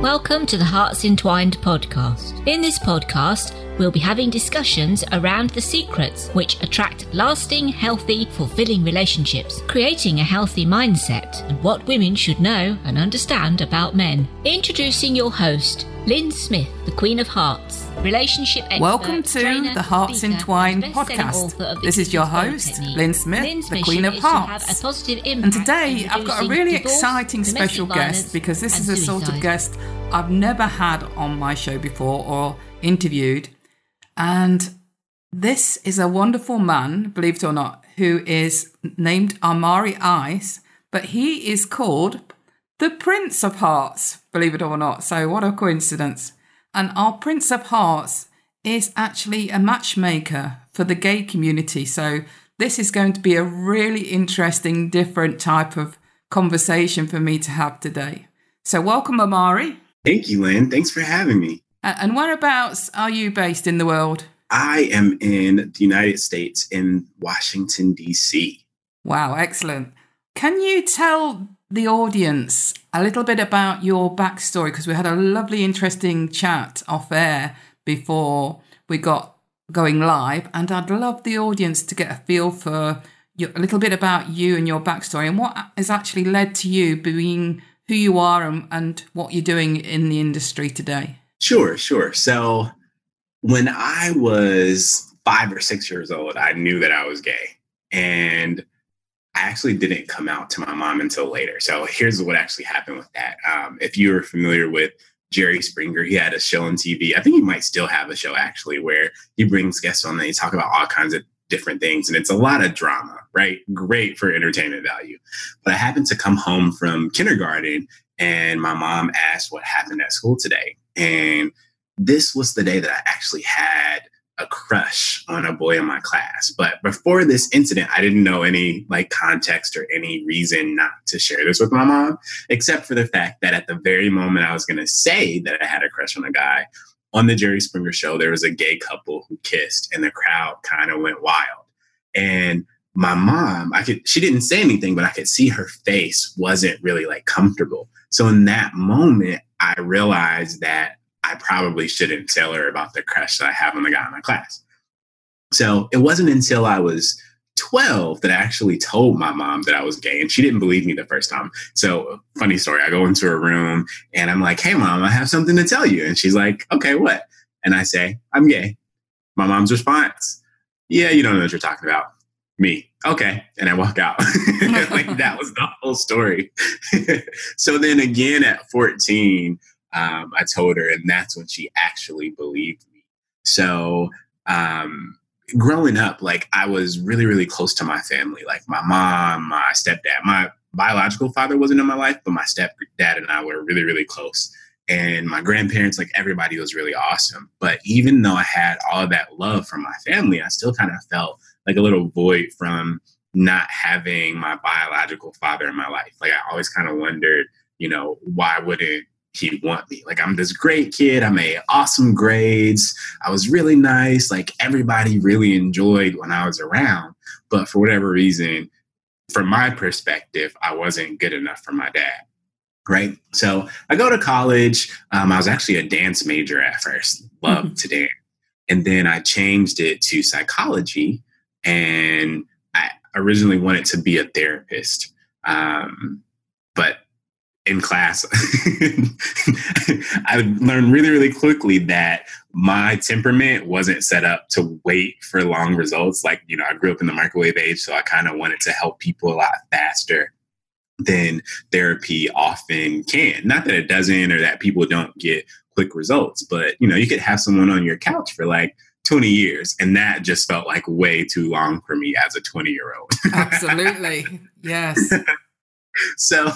Welcome to the Hearts Entwined podcast. In this podcast, we'll be having discussions around the secrets which attract lasting, healthy, fulfilling relationships, creating a healthy mindset, and what women should know and understand about men. Introducing your host, Lynn Smith, the Queen of Hearts, relationship expert. Welcome to trainer, the Hearts speaker, Entwined podcast. author of the This is your host, Technique. Lynn Smith, Lynn's the Queen of to Hearts. positive And today I've got a really divorce, exciting special guest because this is a sort of guest I've never had on my show before or interviewed. And this is a wonderful man, believe it or not, who is named Amari Ice, but he is called the Prince of Hearts, believe it or not. So, what a coincidence. And our Prince of Hearts is actually a matchmaker for the gay community. So, this is going to be a really interesting, different type of conversation for me to have today. So, welcome, Amari. Thank you, Lynn. Thanks for having me. And whereabouts are you based in the world? I am in the United States in Washington, D.C. Wow, excellent. Can you tell the audience a little bit about your backstory? Because we had a lovely, interesting chat off air before we got going live, and I'd love the audience to get a feel for your, a little bit about you and your backstory and what has actually led to you being who you are and, and what you're doing in the industry today. Sure, sure. So when I was five or six years old, I knew that I was gay. And I actually didn't come out to my mom until later. So here's what actually happened with that. Um, if you're familiar with Jerry Springer, he had a show on TV. I think he might still have a show actually where he brings guests on and they talk about all kinds of different things. And it's a lot of drama, right? Great for entertainment value. But I happened to come home from kindergarten and my mom asked what happened at school today. And this was the day that I actually had a crush on a boy in my class. But before this incident, I didn't know any like context or any reason not to share this with my mom, except for the fact that at the very moment I was going to say that I had a crush on a guy, on the Jerry Springer show, there was a gay couple who kissed and the crowd kind of went wild. And my mom, I could, she didn't say anything, but I could see her face wasn't really like comfortable. So in that moment, I realized that I probably shouldn't tell her about the crush that I have on the guy in my class. So it wasn't until I was 12 that I actually told my mom that I was gay, and she didn't believe me the first time. So, funny story I go into her room and I'm like, hey, mom, I have something to tell you. And she's like, okay, what? And I say, I'm gay. My mom's response, yeah, you don't know what you're talking about. Me. Okay. And I walk out. like that was the whole story. so then again at 14, um, I told her, and that's when she actually believed me. So, um, growing up, like I was really, really close to my family, like my mom, my stepdad. My biological father wasn't in my life, but my stepdad and I were really, really close. And my grandparents, like everybody was really awesome. But even though I had all that love from my family, I still kind of felt like a little void from not having my biological father in my life. Like I always kind of wondered, you know, why wouldn't he want me? Like I'm this great kid. I made awesome grades. I was really nice. Like everybody really enjoyed when I was around. But for whatever reason, from my perspective, I wasn't good enough for my dad. Right. So I go to college. Um, I was actually a dance major at first, loved to dance. And then I changed it to psychology. And I originally wanted to be a therapist. Um, but in class, I learned really, really quickly that my temperament wasn't set up to wait for long results. Like, you know, I grew up in the microwave age, so I kind of wanted to help people a lot faster than therapy often can. Not that it doesn't or that people don't get quick results, but, you know, you could have someone on your couch for like 20 years, and that just felt like way too long for me as a 20 year old. Absolutely. yes. so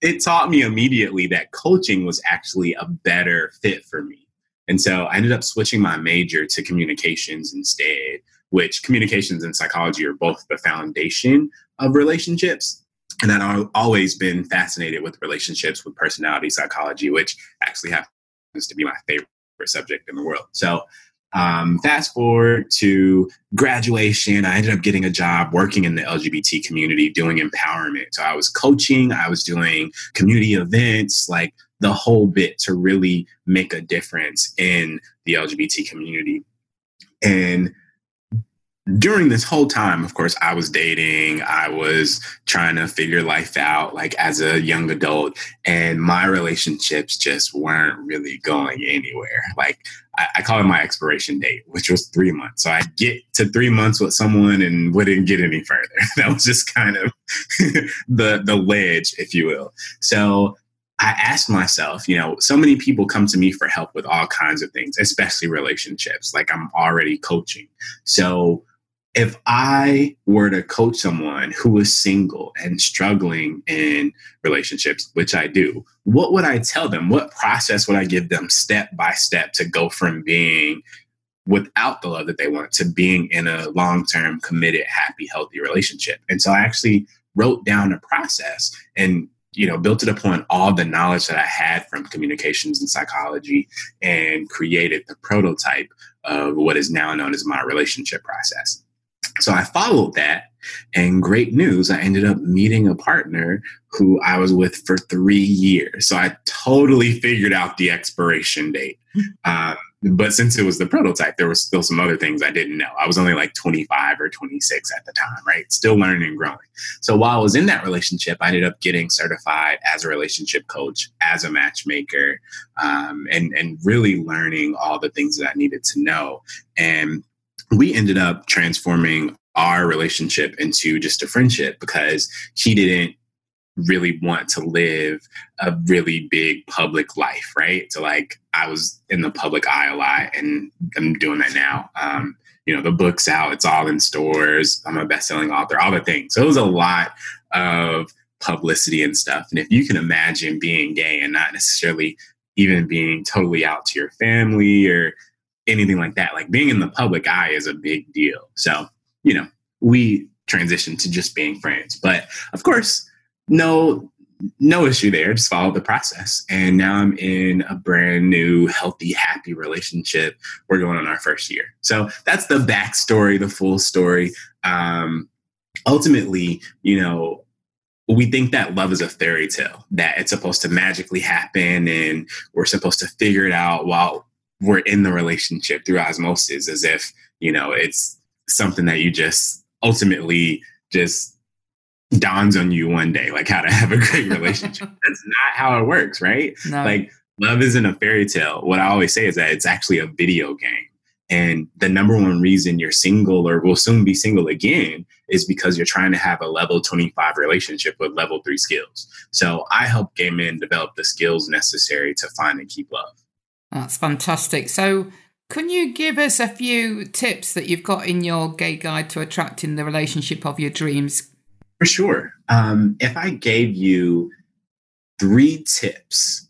it taught me immediately that coaching was actually a better fit for me. And so I ended up switching my major to communications instead, which communications and psychology are both the foundation of relationships. And I've always been fascinated with relationships with personality psychology, which actually happens to be my favorite subject in the world. So Um, fast forward to graduation, I ended up getting a job working in the LGBT community doing empowerment. So I was coaching, I was doing community events, like the whole bit to really make a difference in the LGBT community. And during this whole time, of course, I was dating, I was trying to figure life out like as a young adult, and my relationships just weren't really going anywhere. Like I, I call it my expiration date, which was three months. So I'd get to three months with someone and wouldn't get any further. that was just kind of the the ledge, if you will. So I asked myself, you know, so many people come to me for help with all kinds of things, especially relationships. Like I'm already coaching. So if I were to coach someone who is single and struggling in relationships, which I do, what would I tell them? What process would I give them step by step to go from being without the love that they want to being in a long term, committed, happy, healthy relationship? And so I actually wrote down a process and you know built it upon all the knowledge that i had from communications and psychology and created the prototype of what is now known as my relationship process so I followed that. And great news, I ended up meeting a partner who I was with for three years. So I totally figured out the expiration date. Um, but since it was the prototype, there was still some other things I didn't know. I was only like 25 or 26 at the time, right? Still learning and growing. So while I was in that relationship, I ended up getting certified as a relationship coach, as a matchmaker, um, and and really learning all the things that I needed to know. And we ended up transforming our relationship into just a friendship because he didn't really want to live a really big public life, right? So like I was in the public eye a lot and I'm doing that now. Um, you know, the book's out, it's all in stores. I'm a best-selling author, all the things. So it was a lot of publicity and stuff. And if you can imagine being gay and not necessarily even being totally out to your family or anything like that. Like being in the public eye is a big deal. So, you know, we transitioned to just being friends. But of course, no no issue there. Just follow the process. And now I'm in a brand new, healthy, happy relationship. We're going on our first year. So that's the backstory, the full story. Um, ultimately, you know, we think that love is a fairy tale, that it's supposed to magically happen and we're supposed to figure it out while we're in the relationship through osmosis as if you know it's something that you just ultimately just dawns on you one day like how to have a great relationship that's not how it works right no. like love isn't a fairy tale what i always say is that it's actually a video game and the number one reason you're single or will soon be single again is because you're trying to have a level 25 relationship with level three skills. So I help gay men develop the skills necessary to find and keep love. That's fantastic. So, can you give us a few tips that you've got in your gay guide to attracting the relationship of your dreams? For sure. Um, if I gave you three tips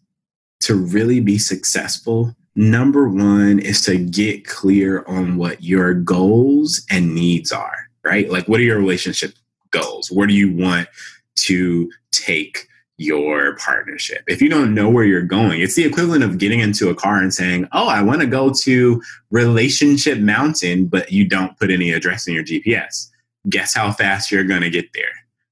to really be successful, number one is to get clear on what your goals and needs are, right? Like, what are your relationship goals? Where do you want to take your partnership. If you don't know where you're going, it's the equivalent of getting into a car and saying, Oh, I want to go to Relationship Mountain, but you don't put any address in your GPS. Guess how fast you're going to get there?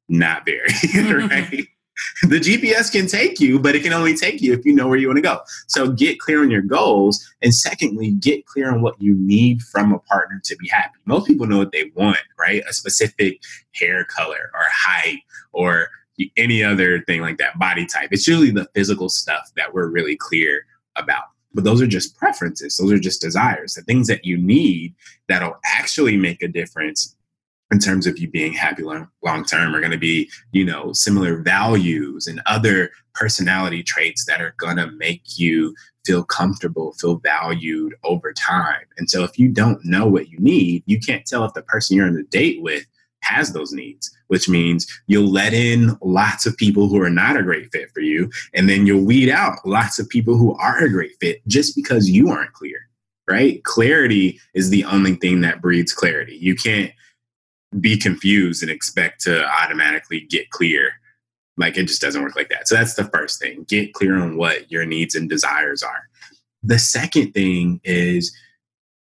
Not very, right? the GPS can take you, but it can only take you if you know where you want to go. So get clear on your goals. And secondly, get clear on what you need from a partner to be happy. Most people know what they want, right? A specific hair color or height or any other thing like that, body type. It's usually the physical stuff that we're really clear about. But those are just preferences, those are just desires. The things that you need that'll actually make a difference in terms of you being happy long, term are going to be, you know, similar values and other personality traits that are going to make you feel comfortable, feel valued over time. And so if you don't know what you need, you can't tell if the person you're on a date with has those needs, which means you'll let in lots of people who are not a great fit for you. And then you'll weed out lots of people who are a great fit just because you aren't clear, right? Clarity is the only thing that breeds clarity. You can't be confused and expect to automatically get clear. Like it just doesn't work like that. So that's the first thing. Get clear on what your needs and desires are. The second thing is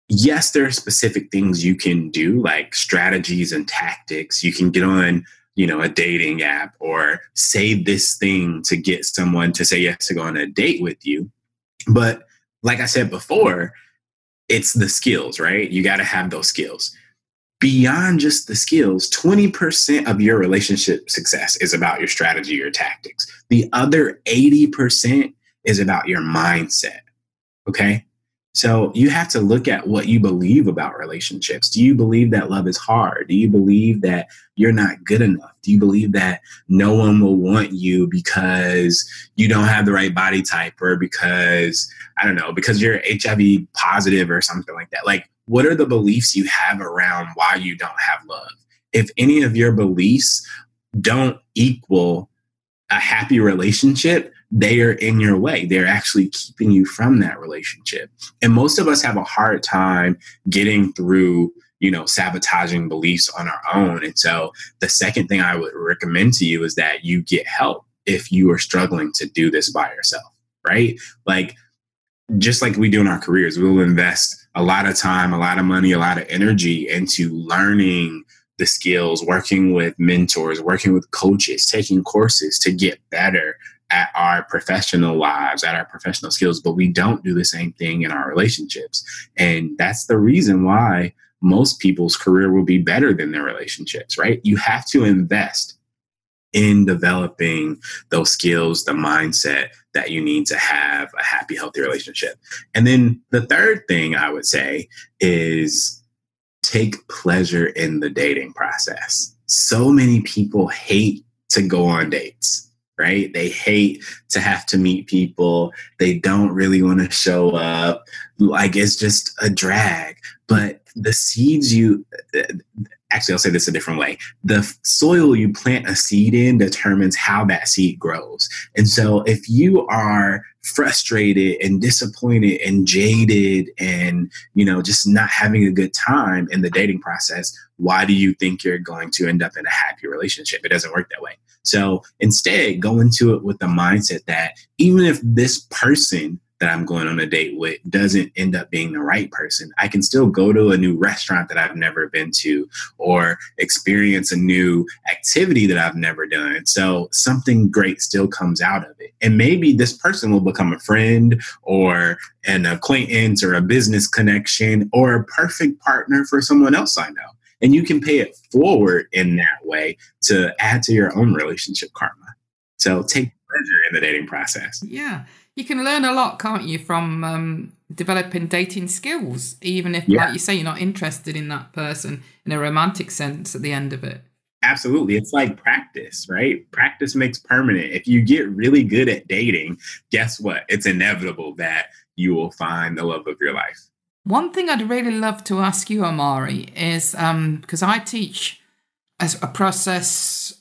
yes, there are specific things you can do, like strategies and tactics. You can get on, you know, a dating app or say this thing to get someone to say yes to go on a date with you. But like I said before, it's the skills, right? You got to have those skills. Beyond just the skills, 20% of your relationship success is about your strategy, your tactics. The other 80% is about your mindset. Okay. So you have to look at what you believe about relationships. Do you believe that love is hard? Do you believe that you're not good enough? Do you believe that no one will want you because you don't have the right body type or because, I don't know, because you're HIV positive or something like that? Like, what are the beliefs you have around why you don't have love? If any of your beliefs don't equal a happy relationship, they are in your way. They're actually keeping you from that relationship. And most of us have a hard time getting through, you know, sabotaging beliefs on our own. And so the second thing I would recommend to you is that you get help if you are struggling to do this by yourself, right? Like, just like we do in our careers, we'll invest a lot of time, a lot of money, a lot of energy into learning the skills, working with mentors, working with coaches, taking courses to get better at our professional lives, at our professional skills, but we don't do the same thing in our relationships. And that's the reason why most people's career will be better than their relationships, right? You have to invest in developing those skills, the mindset that you need to have a happy, healthy relationship. And then the third thing I would say is take pleasure in the dating process. So many people hate to go on dates right? They hate to have to meet people. They don't really want to show up. Like it's just a drag. But the seeds you actually, I'll say this a different way. The soil you plant a seed in determines how that seed grows. And so if you are frustrated and disappointed and jaded and, you know, just not having a good time in the dating process, why do you think you're going to end up in a happy relationship? It doesn't work that way. So instead, go into it with the mindset that even if this person that I'm going on a date with doesn't end up being the right person, I can still go to a new restaurant that I've never been to or experience a new activity that I've never done. So something great still comes out of it. And maybe this person will become a friend or an acquaintance or a business connection or a perfect partner for someone else I know. And you can pay it forward in that way to add to your own relationship karma. So take pleasure in the dating process. Yeah you can learn a lot, can't you, from um, developing dating skills, even if, yeah. like you say, you're not interested in that person in a romantic sense at the end of it. Absolutely. It's like practice, right? Practice makes permanent. If you get really good at dating, guess what? It's inevitable that you will find the love of your life. One thing I'd really love to ask you, Amari, is because um, I teach as a process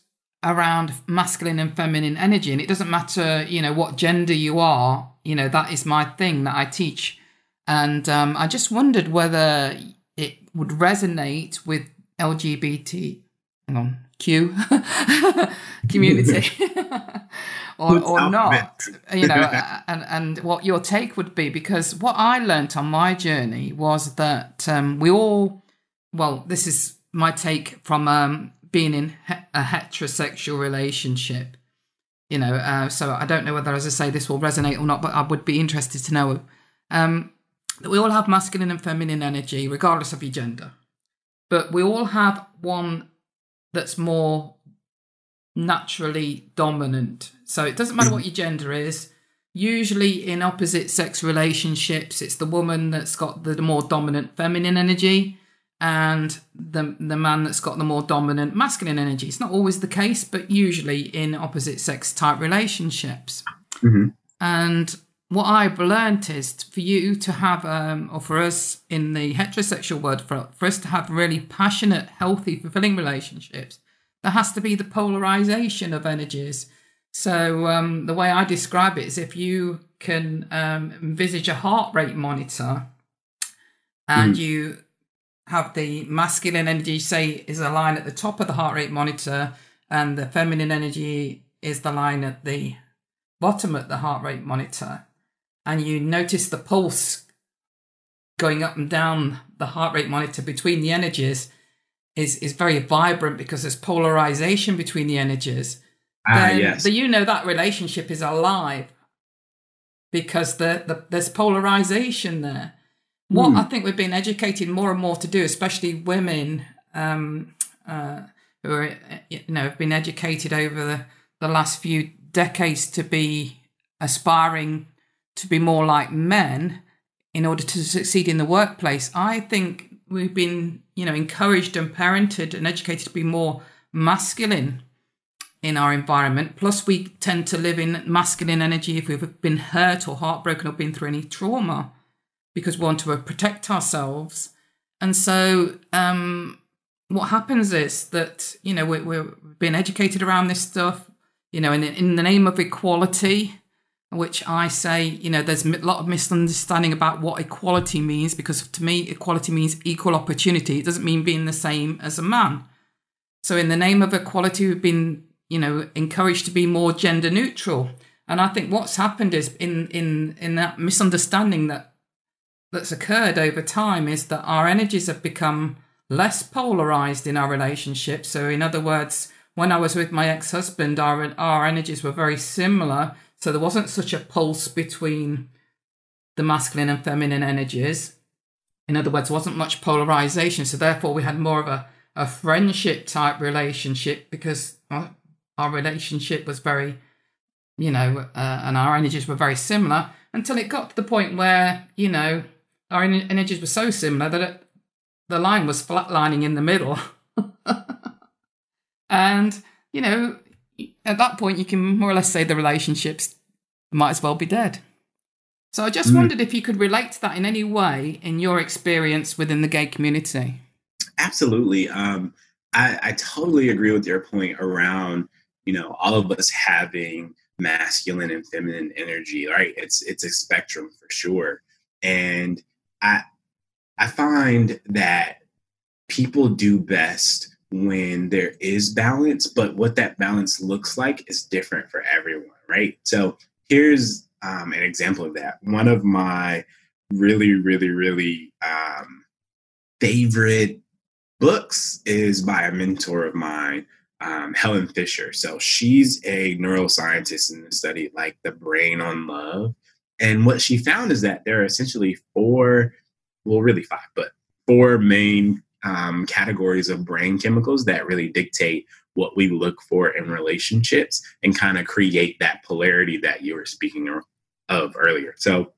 around masculine and feminine energy. And it doesn't matter you know what gender you are you know that is my thing that i teach. And um, i just wondered whether it would resonate with lgbt hang on q community. Or, or not you know and and what your take would be. Because what i learnt on my journey was that um, we all well this is my take from um, being in a heterosexual relationship. You know, uh, so I don't know whether, as I say, this will resonate or not, but I would be interested to know um, that we all have masculine and feminine energy, regardless of your gender. But we all have one that's more naturally dominant. So it doesn't matter what your gender is. Usually, in opposite sex relationships, it's the woman that's got the more dominant feminine energy and the the man that's got the more dominant masculine energy. It's not always the case, but usually in opposite sex type relationships. Mm-hmm. And what I've learned is for you to have, um, or for us in the heterosexual world, for, for us to have really passionate, healthy, fulfilling relationships, there has to be the polarization of energies. So um, the way I describe it is if you can um, envisage a heart rate monitor and mm. you have the masculine energy, say, is a line at the top of the heart rate monitor, and the feminine energy is the line at the bottom of the heart rate monitor. And you notice the pulse going up and down the heart rate monitor between the energies is is very vibrant because there's polarization between the energies. Ah, yes. the, you know that relationship is alive because the, the there's polarization there. What Hmm. I think we've been educated more and more to do, especially women um, uh, who are you know have been educated over the, the last few decades to be aspiring to be more like men in order to succeed in the workplace. I think we've been you know encouraged and parented and educated to be more masculine in our environment. Plus, we tend to live in masculine energy if we've been hurt or heartbroken or been through any trauma because we want to protect ourselves. And so, um, what happens is that, you know, we, we're being educated around this stuff, you know, in, in the name of equality, which I say, you know, there's a lot of misunderstanding about what equality means because to me, equality means equal opportunity. It doesn't mean being the same as a man. So, in the name of equality, we've been, you know, encouraged to be more gender neutral. And I think what's happened is in in in that misunderstanding that that's occurred over time is that our energies have become less polarized in our relationship. So, in other words, when I was with my ex-husband, our our energies were very similar. So there wasn't such a pulse between the masculine and feminine energies. In other words, wasn't much polarization. So therefore, we had more of a, a friendship type relationship because our, our relationship was very, you know, uh, and our energies were very similar until it got to the point where, you know, our energies were so similar that it, the line was flatlining in the middle. and, you know, at that point, you can more or less say the relationships might as well be dead. So I just Mm. wondered if you could relate to that in any way in your experience within the gay community. Absolutely. Um, I, I totally agree with your point around, you know, all of us having masculine and feminine energy, right? It's it's a spectrum for sure. And I I find that people do best when there is balance, but what that balance looks like is different for everyone, right? So here's um, an example of that. One of my really, really, really um, favorite books is by a mentor of mine, um, Helen Fisher. So she's a neuroscientist and studied like the brain on love. And what she found is that there are essentially four, well, really five, but four main um, categories of brain chemicals that really dictate what we look for in relationships and kind of create that polarity that you were speaking of earlier. So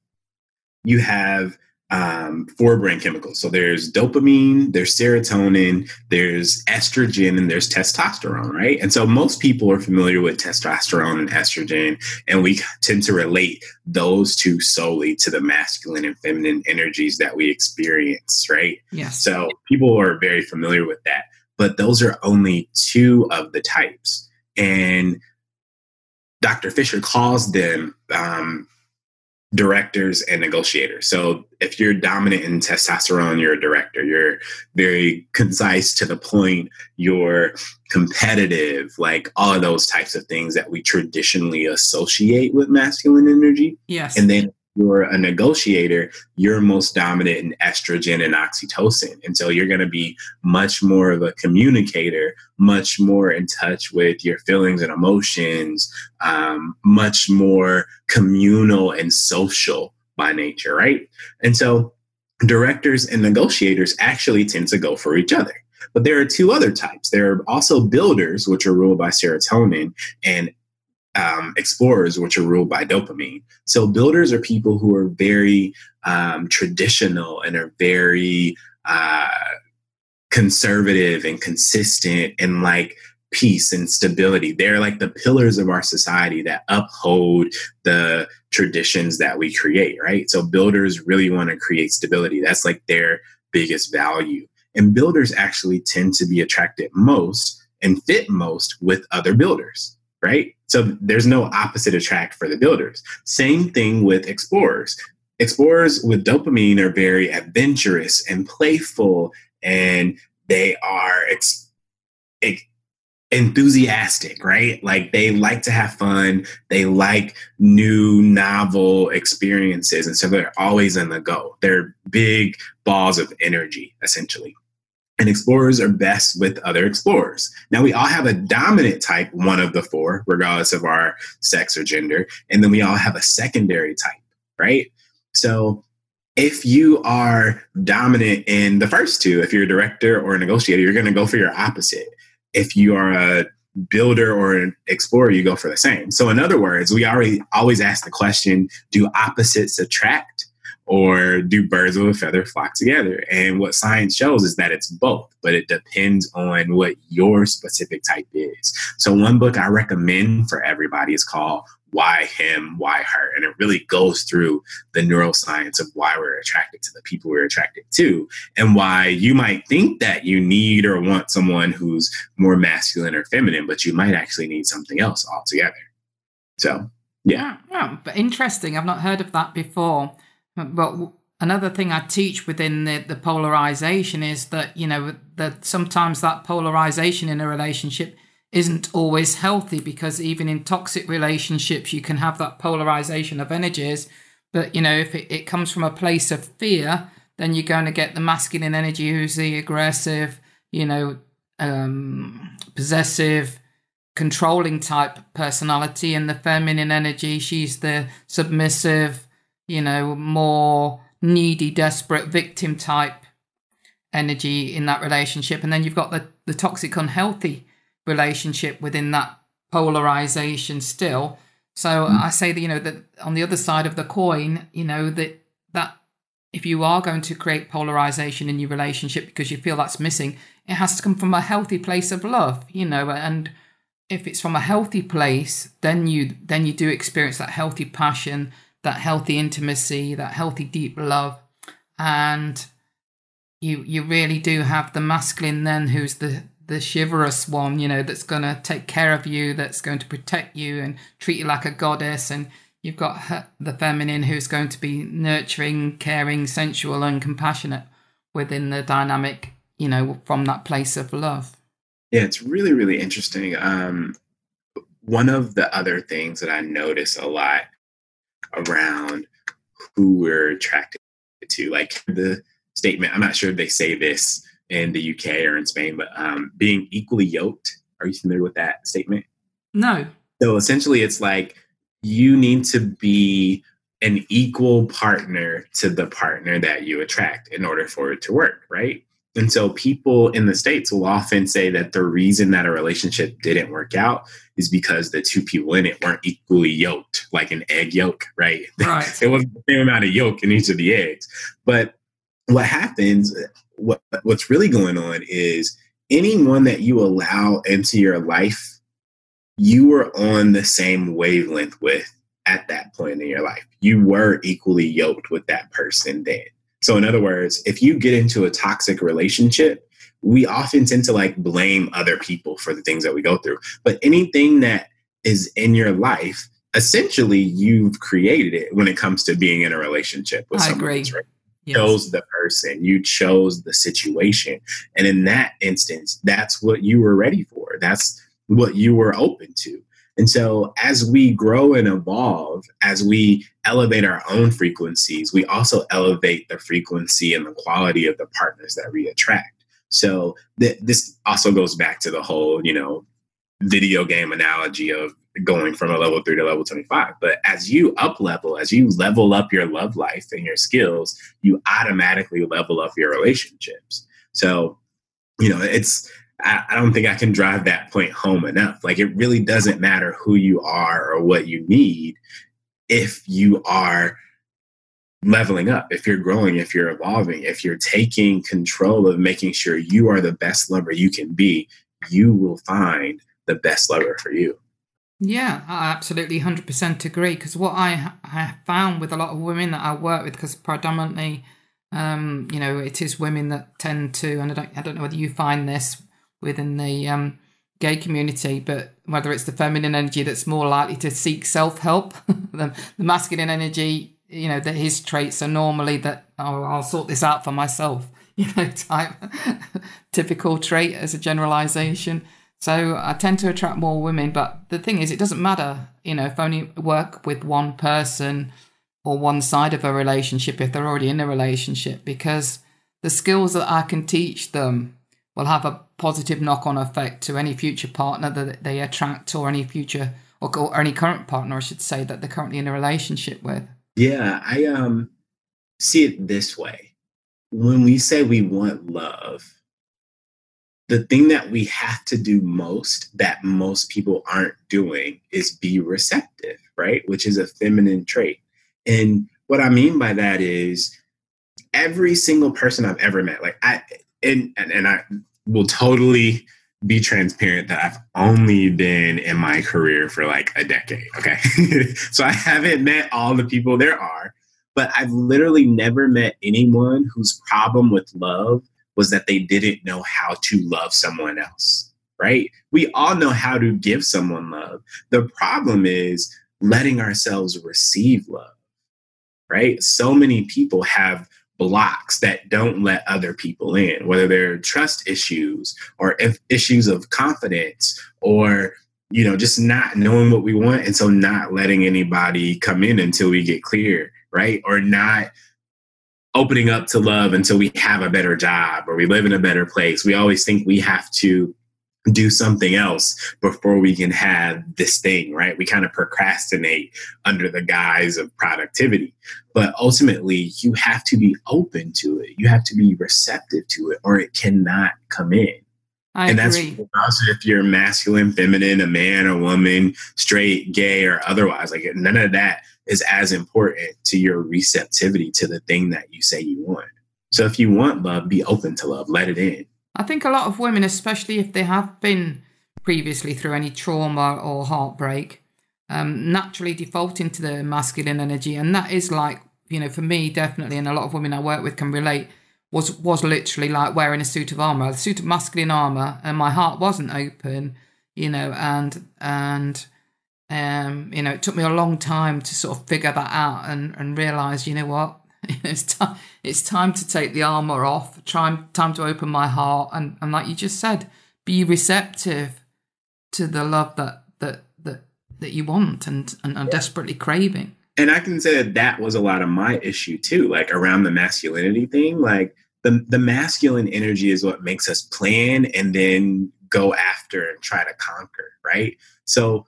you have um, four brain chemicals. So there's dopamine, there's serotonin, there's estrogen, and there's testosterone, right? And so most people are familiar with testosterone and estrogen, and we tend to relate those two solely to the masculine and feminine energies that we experience, right? Yes. So people are very familiar with that, but those are only two of the types. And Dr. Fisher calls them um, directors and negotiators. So if you're dominant in testosterone, you're a director. You're very concise to the point. You're competitive, like all of those types of things that we traditionally associate with masculine energy. yes. And then you're a negotiator, you're most dominant in estrogen and oxytocin. And so you're going to be much more of a communicator, much more in touch with your feelings and emotions, um, much more communal and social by nature, right? And so directors and negotiators actually tend to go for each other. But there are two other types. There are also builders, which are ruled by serotonin, and um, explorers, which are ruled by dopamine. So builders are people who are very um, traditional and are very uh, conservative and consistent and like peace and stability. They're like the pillars of our society that uphold the traditions that we create, right? So builders really want to create stability. That's like their biggest value. And builders actually tend to be attracted most and fit most with other builders, right? So there's no opposite attract for the builders. Same thing with explorers. Explorers with dopamine are very adventurous and playful, and they are ex- ex- enthusiastic, right? Like they like to have fun. They like new, novel experiences. And so they're always on the go. They're big balls of energy, essentially. And explorers are best with other explorers. Now, we all have a dominant type, one of the four, regardless of our sex or gender. And then we all have a secondary type, right? So if you are dominant in the first two, if you're a director or a negotiator, you're going to go for your opposite if you are a builder or an explorer, you go for the same. So, in other words, we already always ask the question do opposites attract or do birds of a feather flock together? And what science shows is that it's both, but it depends on what your specific type is. So, one book I recommend for everybody is called why him, why her. And it really goes through the neuroscience of why we're attracted to the people we're attracted to and why you might think that you need or want someone who's more masculine or feminine, but you might actually need something else altogether. So, yeah. Yeah, but interesting. I've not heard of that before. But another thing I teach within the, the polarization is that, you know, that sometimes that polarization in a relationship isn't always healthy because even in toxic relationships you can have that polarization of energies. But you know if it, it comes from a place of fear then you're going to get the masculine energy who's the aggressive you know um, possessive controlling type personality and the feminine energy she's the submissive you know more needy desperate victim type energy in that relationship and then you've got the the toxic unhealthy relationship within that polarization still. So mm. I say that, you know, that on the other side of the coin, you know, that that if you are going to create polarization in your relationship because you feel that's missing, it has to come from a healthy place of love, you know, and if it's from a healthy place, then you then you do experience that healthy passion, that healthy intimacy, that healthy deep love. And you you really do have the masculine then who's the the chivalrous one, you know, that's going to take care of you, that's going to protect you and treat you like a goddess. And you've got her, the feminine who's going to be nurturing, caring, sensual, and compassionate within the dynamic, you know, from that place of love. Yeah, it's really, really interesting. Um, one of the other things that I notice a lot around who we're attracted to, like the statement, I'm not sure if they say this in the UK or in Spain, but um, being equally yoked. Are you familiar with that statement? No. So essentially, it's like you need to be an equal partner to the partner that you attract in order for it to work, right? And so people in the States will often say that the reason that a relationship didn't work out is because the two people in it weren't equally yoked, like an egg yolk, right? Right. it wasn't the same amount of yolk in each of the eggs. But what happens what what's really going on is anyone that you allow into your life you were on the same wavelength with at that point in your life you were equally yoked with that person then so in other words if you get into a toxic relationship we often tend to like blame other people for the things that we go through but anything that is in your life essentially you've created it when it comes to being in a relationship with I someone agree. right? Yes. chose the person, you chose the situation. And in that instance, that's what you were ready for. That's what you were open to. And so, as we grow and evolve, as we elevate our own frequencies, we also elevate the frequency and the quality of the partners that we attract. So, th- this also goes back to the whole, you know, video game analogy of going from a level three to level 25. But as you up level, as you level up your love life and your skills, you automatically level up your relationships. So, you know, it's, I, don't think I can drive that point home enough. Like, it really doesn't matter who you are or what you need if you are leveling up, if you're growing, if you're evolving, if you're taking control of making sure you are the best lover you can be, you will find the best lover for you. Yeah, I absolutely 100% agree. Because what I, I found with a lot of women that I work with, because predominantly, um, you know, it is women that tend to, and I don't, I don't know whether you find this within the um, gay community, but whether it's the feminine energy that's more likely to seek self help, the, the masculine energy, you know, that his traits are normally that, oh, I'll sort this out for myself, you know, type typical trait as a generalization. So I tend to attract more women, but the thing is, it doesn't matter, you know, if I only work with one person or one side of a relationship if they're already in a relationship, because the skills that I can teach them will have a positive knock on effect to any future partner that they attract or any future or, or any current partner, I should say, that they're currently in a relationship with. Yeah, I um see it this way. When we say we want love, the thing that we have to do most that most people aren't doing is be receptive, right? Which is a feminine trait. And what I mean by that is every single person I've ever met, like I and and, and I will totally be transparent that I've only been in my career for like a decade. Okay. so I haven't met all the people there are, but I've literally never met anyone whose problem with love was that they didn't know how to love someone else, right? We all know how to give someone love. The problem is letting ourselves receive love, right? So many people have blocks that don't let other people in, whether they're trust issues or issues of confidence or you know just not knowing what we want and so not letting anybody come in until we get clear right or not opening up to love until we have a better job or we live in a better place. We always think we have to do something else before we can have this thing, right? We kind of procrastinate under the guise of productivity. But ultimately, you have to be open to it. You have to be receptive to it, or it cannot come in. I and agree. that's also if you're masculine, feminine, a man, a woman, straight, gay, or otherwise. Like none of that is as important to your receptivity to the thing that you say you want. So if you want love, be open to love, let it in. I think a lot of women, especially if they have been previously through any trauma or heartbreak, um, naturally default into the masculine energy. And that is like, you know, for me, definitely, and a lot of women I work with can relate, was was literally like wearing a suit of armor, a suit of masculine armor, and my heart wasn't open, you know, and and um, you know, it took me a long time to sort of figure that out and, and realize, you know what, it's time, it's time to take the armor off, try, time to open my heart. And, and like you just said, be receptive to the love that, that, that, that you want and, and are desperately craving. And I can say that that was a lot of my issue too, like around the masculinity thing. Like the, the masculine energy is what makes us plan and then go after and try to conquer, right? So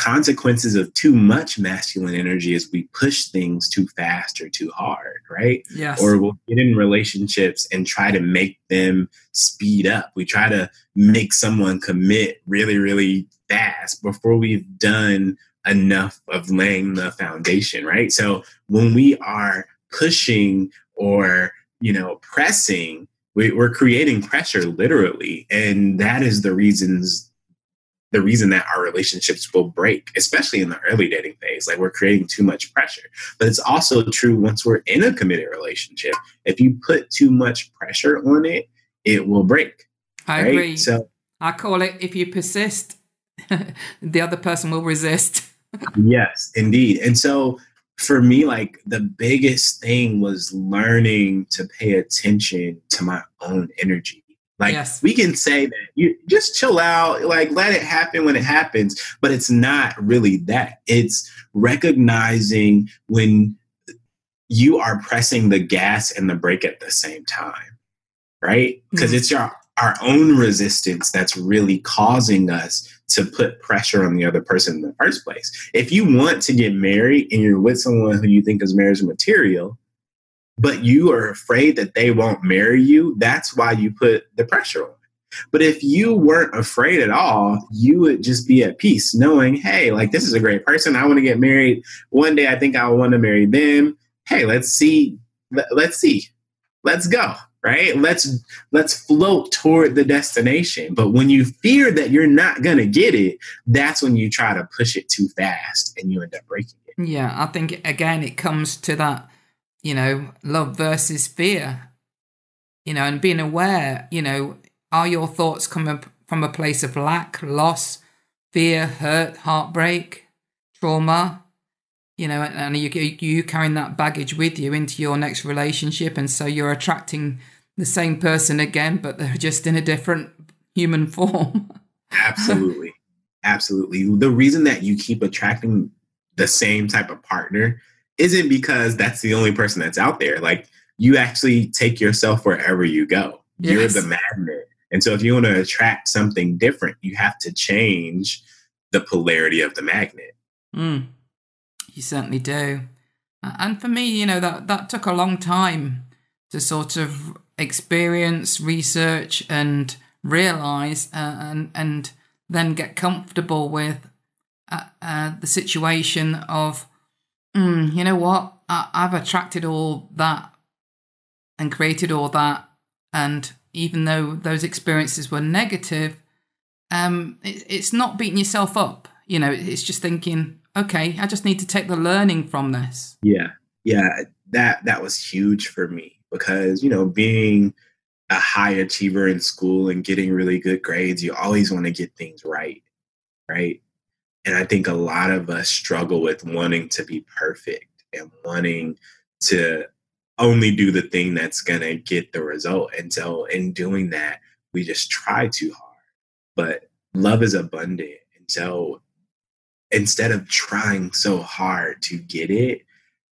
consequences of too much masculine energy is we push things too fast or too hard, right? Yes. Or we'll get in relationships and try to make them speed up. We try to make someone commit really, really fast before we've done enough of laying the foundation, right? So when we are pushing or, you know, pressing, we, we're creating pressure literally. And that is the reasons the reason that our relationships will break, especially in the early dating phase. Like we're creating too much pressure. But it's also true once we're in a committed relationship. If you put too much pressure on it, it will break. I right? agree. So I call it if you persist, the other person will resist. yes, indeed. And so for me, like the biggest thing was learning to pay attention to my own energy like Yes. we can say that you just chill out, like let it happen when it happens, but it's not really that. It's recognizing when you are pressing the gas and the brake at the same time, right? Because Mhm. it's your our own resistance that's really causing us to put pressure on the other person in the first place. If you want to get married and you're with someone who you think is marriage material, but you are afraid that they won't marry you, that's why you put the pressure on. But if you weren't afraid at all, you would just be at peace knowing, hey, like this is a great person. I want to get married. One day I think I want to marry them. Hey, let's see. Let, let's see. Let's go. Right? Let's let's float toward the destination. But when you fear that you're not gonna get it, that's when you try to push it too fast and you end up breaking it. Yeah, I think again it comes to that, you know, love versus fear. You know, and being aware, you know, are your thoughts coming from a place of lack, loss, fear, hurt, heartbreak, trauma? You know, and are you you carrying that baggage with you into your next relationship, and so you're attracting the same person again, but they're just in a different human form. Absolutely. Absolutely. The reason that you keep attracting the same type of partner isn't because that's the only person that's out there. Like you actually take yourself wherever you go. Yes. You're the magnet. And so if you want to attract something different, you have to change the polarity of the magnet. Mm, you certainly do. And for me, you know, that, that took a long time to sort of experience, research, and realize uh, and, and then get comfortable with uh, uh, the situation of, mm, you know what, I, I've attracted all that and created all that. And even though those experiences were negative, um, it, it's not beating yourself up. You know, it's just thinking, okay, I just need to take the learning from this. Yeah, yeah, that that was huge for me because you know being a high achiever in school and getting really good grades, you always want to get things right, right? And I think a lot of us struggle with wanting to be perfect and wanting to only do the thing that's going to get the result. And so in doing that, we just try too hard. But love is abundant. And so instead of trying so hard to get it,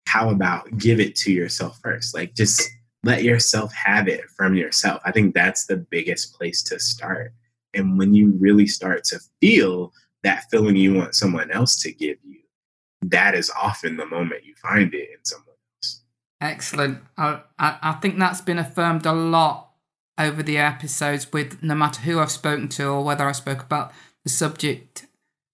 how about give it to yourself first? Like just let yourself have it from yourself. I think that's the biggest place to start. And when you really start to feel that feeling you want someone else to give you, that is often the moment you find it in someone else. Excellent. I, I, I think that's been affirmed a lot over the episodes with no matter who I've spoken to or whether I spoke about the subject,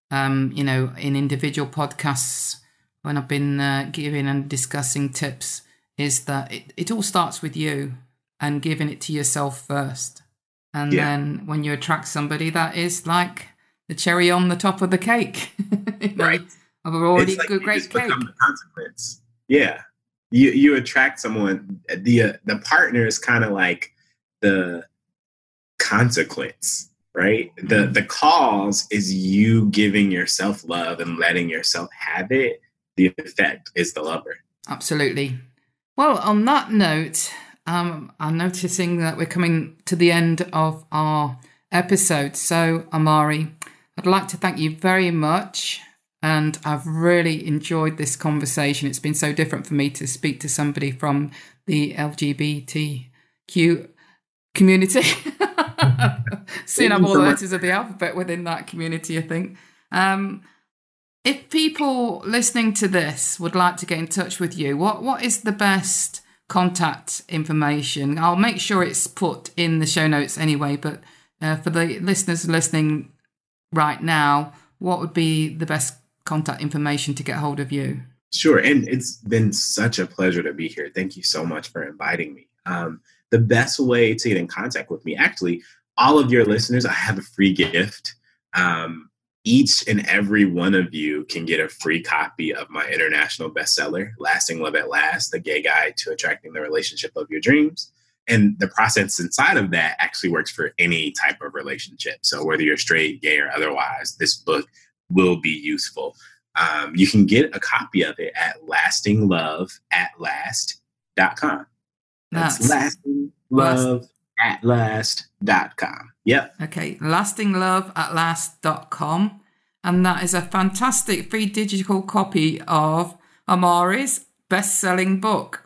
um, you know, in individual podcasts when I've been uh, giving and discussing tips is that it, it all starts with you and giving it to yourself first. And yeah. then when you attract somebody, that is like the cherry on the top of the cake. right. Of a already like good, great cake. The consequence. Yeah. You, you attract someone, the, uh, the partner is kind of like the consequence right mm-hmm. the the cause is you giving yourself love and letting yourself have it the effect is the lover absolutely well, on that note, um, I'm noticing that we're coming to the end of our episode. So, Amari, I'd like to thank you very much. And I've really enjoyed this conversation. It's been so different for me to speak to somebody from the LGBTQ community. Soon have all the letters of the alphabet within that community, I think. Um, if people listening to this would like to get in touch with you, what what is the best contact information? I'll make sure it's put in the show notes anyway. But uh, for the listeners listening right now, what would be the best contact information to get hold of you? Sure, and it's been such a pleasure to be here. Thank you so much for inviting me. Um, the best way to get in contact with me, actually, all of your listeners, I have a free gift. Um, each and every one of you can get a free copy of my international bestseller, Lasting Love at Last, the gay guide to attracting the relationship of your dreams. And the process inside of that actually works for any type of relationship. So whether you're straight, gay, or otherwise, this book will be useful. Um, you can get a copy of it at lastingloveatlast.com. That's, That's lastingloveatlast.com. Yep. Okay, lastingloveatlast.com. And that is a fantastic free digital copy of Amari's best selling book.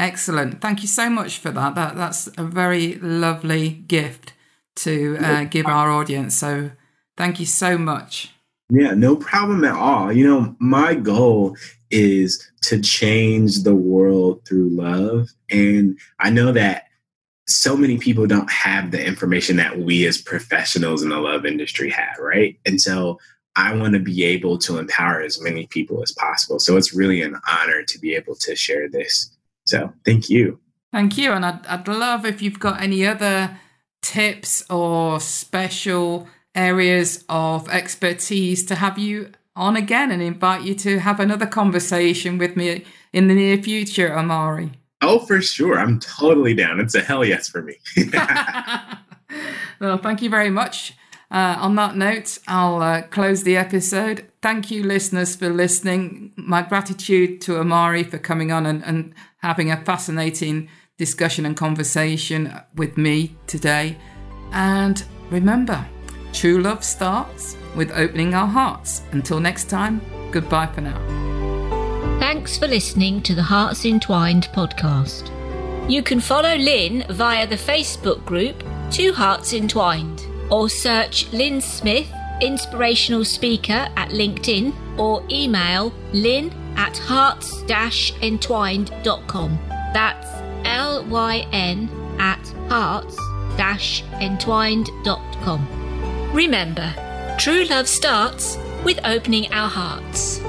Excellent. Thank you so much for that. that that's a very lovely gift to uh, give our audience. So thank you so much. Yeah, no problem at all. You know, my goal is to change the world through love. And I know that so many people don't have the information that we as professionals in the love industry have, right? And so I want to be able to empower as many people as possible. So it's really an honor to be able to share this. So thank you. Thank you. And I'd, I'd love if you've got any other tips or special areas of expertise to have you on again and invite you to have another conversation with me in the near future, Amari. Oh, for sure. I'm totally down. It's a hell yes for me. well, thank you very much. Uh, on that note, I'll uh, close the episode. Thank you, listeners, for listening. My gratitude to Amari for coming on and, and having a fascinating discussion and conversation with me today. And remember, True love starts with opening our hearts. Until next time, goodbye for now. Thanks for listening to the Hearts Entwined podcast. You can follow Lynn via the Facebook group Two Hearts Entwined or search Lynn Smith, inspirational speaker at LinkedIn or email lynn at hearts-entwined.com. That's L Y N at hearts-entwined.com. Remember, true love starts with opening our hearts.